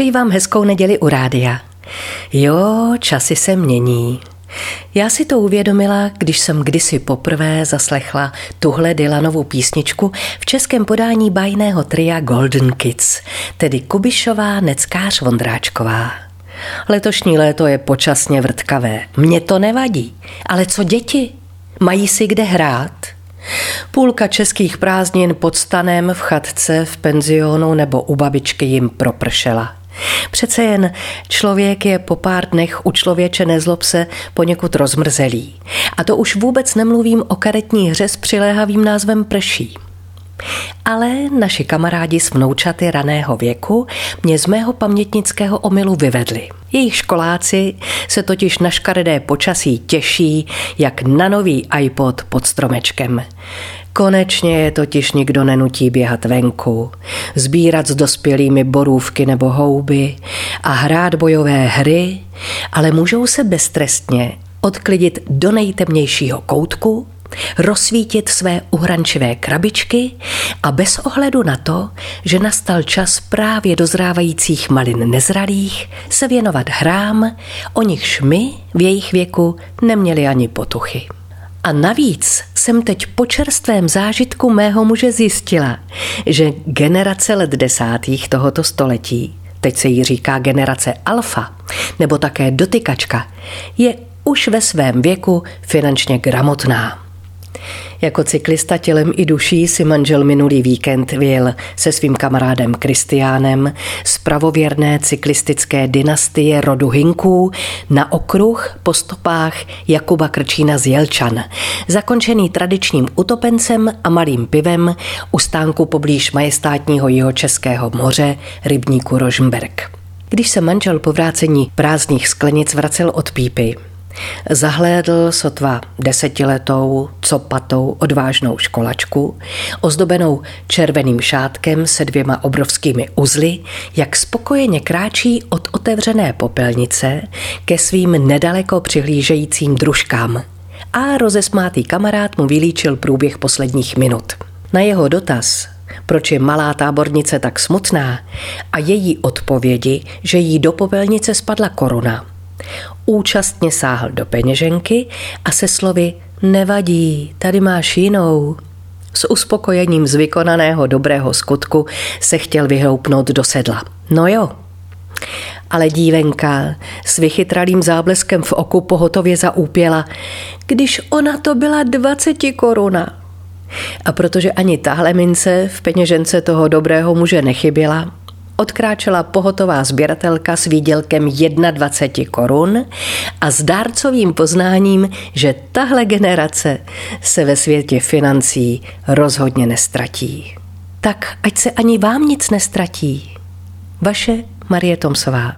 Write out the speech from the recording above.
Přeji vám hezkou neděli u rádia. Jo, časy se mění. Já si to uvědomila, když jsem kdysi poprvé zaslechla tuhle Dylanovu písničku v českém podání bajného tria Golden Kids, tedy Kubišová, Neckář, Vondráčková. Letošní léto je počasně vrtkavé. Mně to nevadí. Ale co děti? Mají si kde hrát? Půlka českých prázdnin pod stanem v chatce, v penzionu nebo u babičky jim propršela. Přece jen člověk je po pár dnech u člověče nezlob se poněkud rozmrzelý. A to už vůbec nemluvím o karetní hře s přiléhavým názvem prší. Ale naši kamarádi z vnoučaty raného věku mě z mého pamětnického omylu vyvedli. Jejich školáci se totiž na škaredé počasí těší, jak na nový iPod pod stromečkem. Konečně je totiž nikdo nenutí běhat venku, sbírat s dospělými borůvky nebo houby a hrát bojové hry, ale můžou se beztrestně odklidit do nejtemnějšího koutku, rozsvítit své uhrančivé krabičky a bez ohledu na to, že nastal čas právě dozrávajících malin nezralých, se věnovat hrám, o nichž my v jejich věku neměli ani potuchy. A navíc jsem teď po čerstvém zážitku mého muže zjistila, že generace let desátých tohoto století, teď se jí říká generace alfa, nebo také dotykačka, je už ve svém věku finančně gramotná. Jako cyklista tělem i duší si manžel minulý víkend vyjel se svým kamarádem Kristiánem z pravověrné cyklistické dynastie rodu Hinků na okruh po stopách Jakuba Krčína z Jelčan, zakončený tradičním utopencem a malým pivem u stánku poblíž majestátního jihočeského moře rybníku Rožmberg. Když se manžel po vrácení prázdných sklenic vracel od pípy, Zahlédl sotva desetiletou, copatou, odvážnou školačku, ozdobenou červeným šátkem se dvěma obrovskými uzly, jak spokojeně kráčí od otevřené popelnice ke svým nedaleko přihlížejícím družkám. A rozesmátý kamarád mu vylíčil průběh posledních minut. Na jeho dotaz, proč je malá tábornice tak smutná, a její odpovědi, že jí do popelnice spadla koruna – účastně sáhl do peněženky a se slovy nevadí, tady máš jinou. S uspokojením z vykonaného dobrého skutku se chtěl vyhoupnout do sedla. No jo, ale dívenka s vychytralým zábleskem v oku pohotově zaúpěla, když ona to byla 20 koruna. A protože ani tahle mince v peněžence toho dobrého muže nechyběla, odkráčela pohotová sběratelka s výdělkem 21 korun a s dárcovým poznáním, že tahle generace se ve světě financí rozhodně nestratí. Tak ať se ani vám nic nestratí. Vaše Marie Tomsová.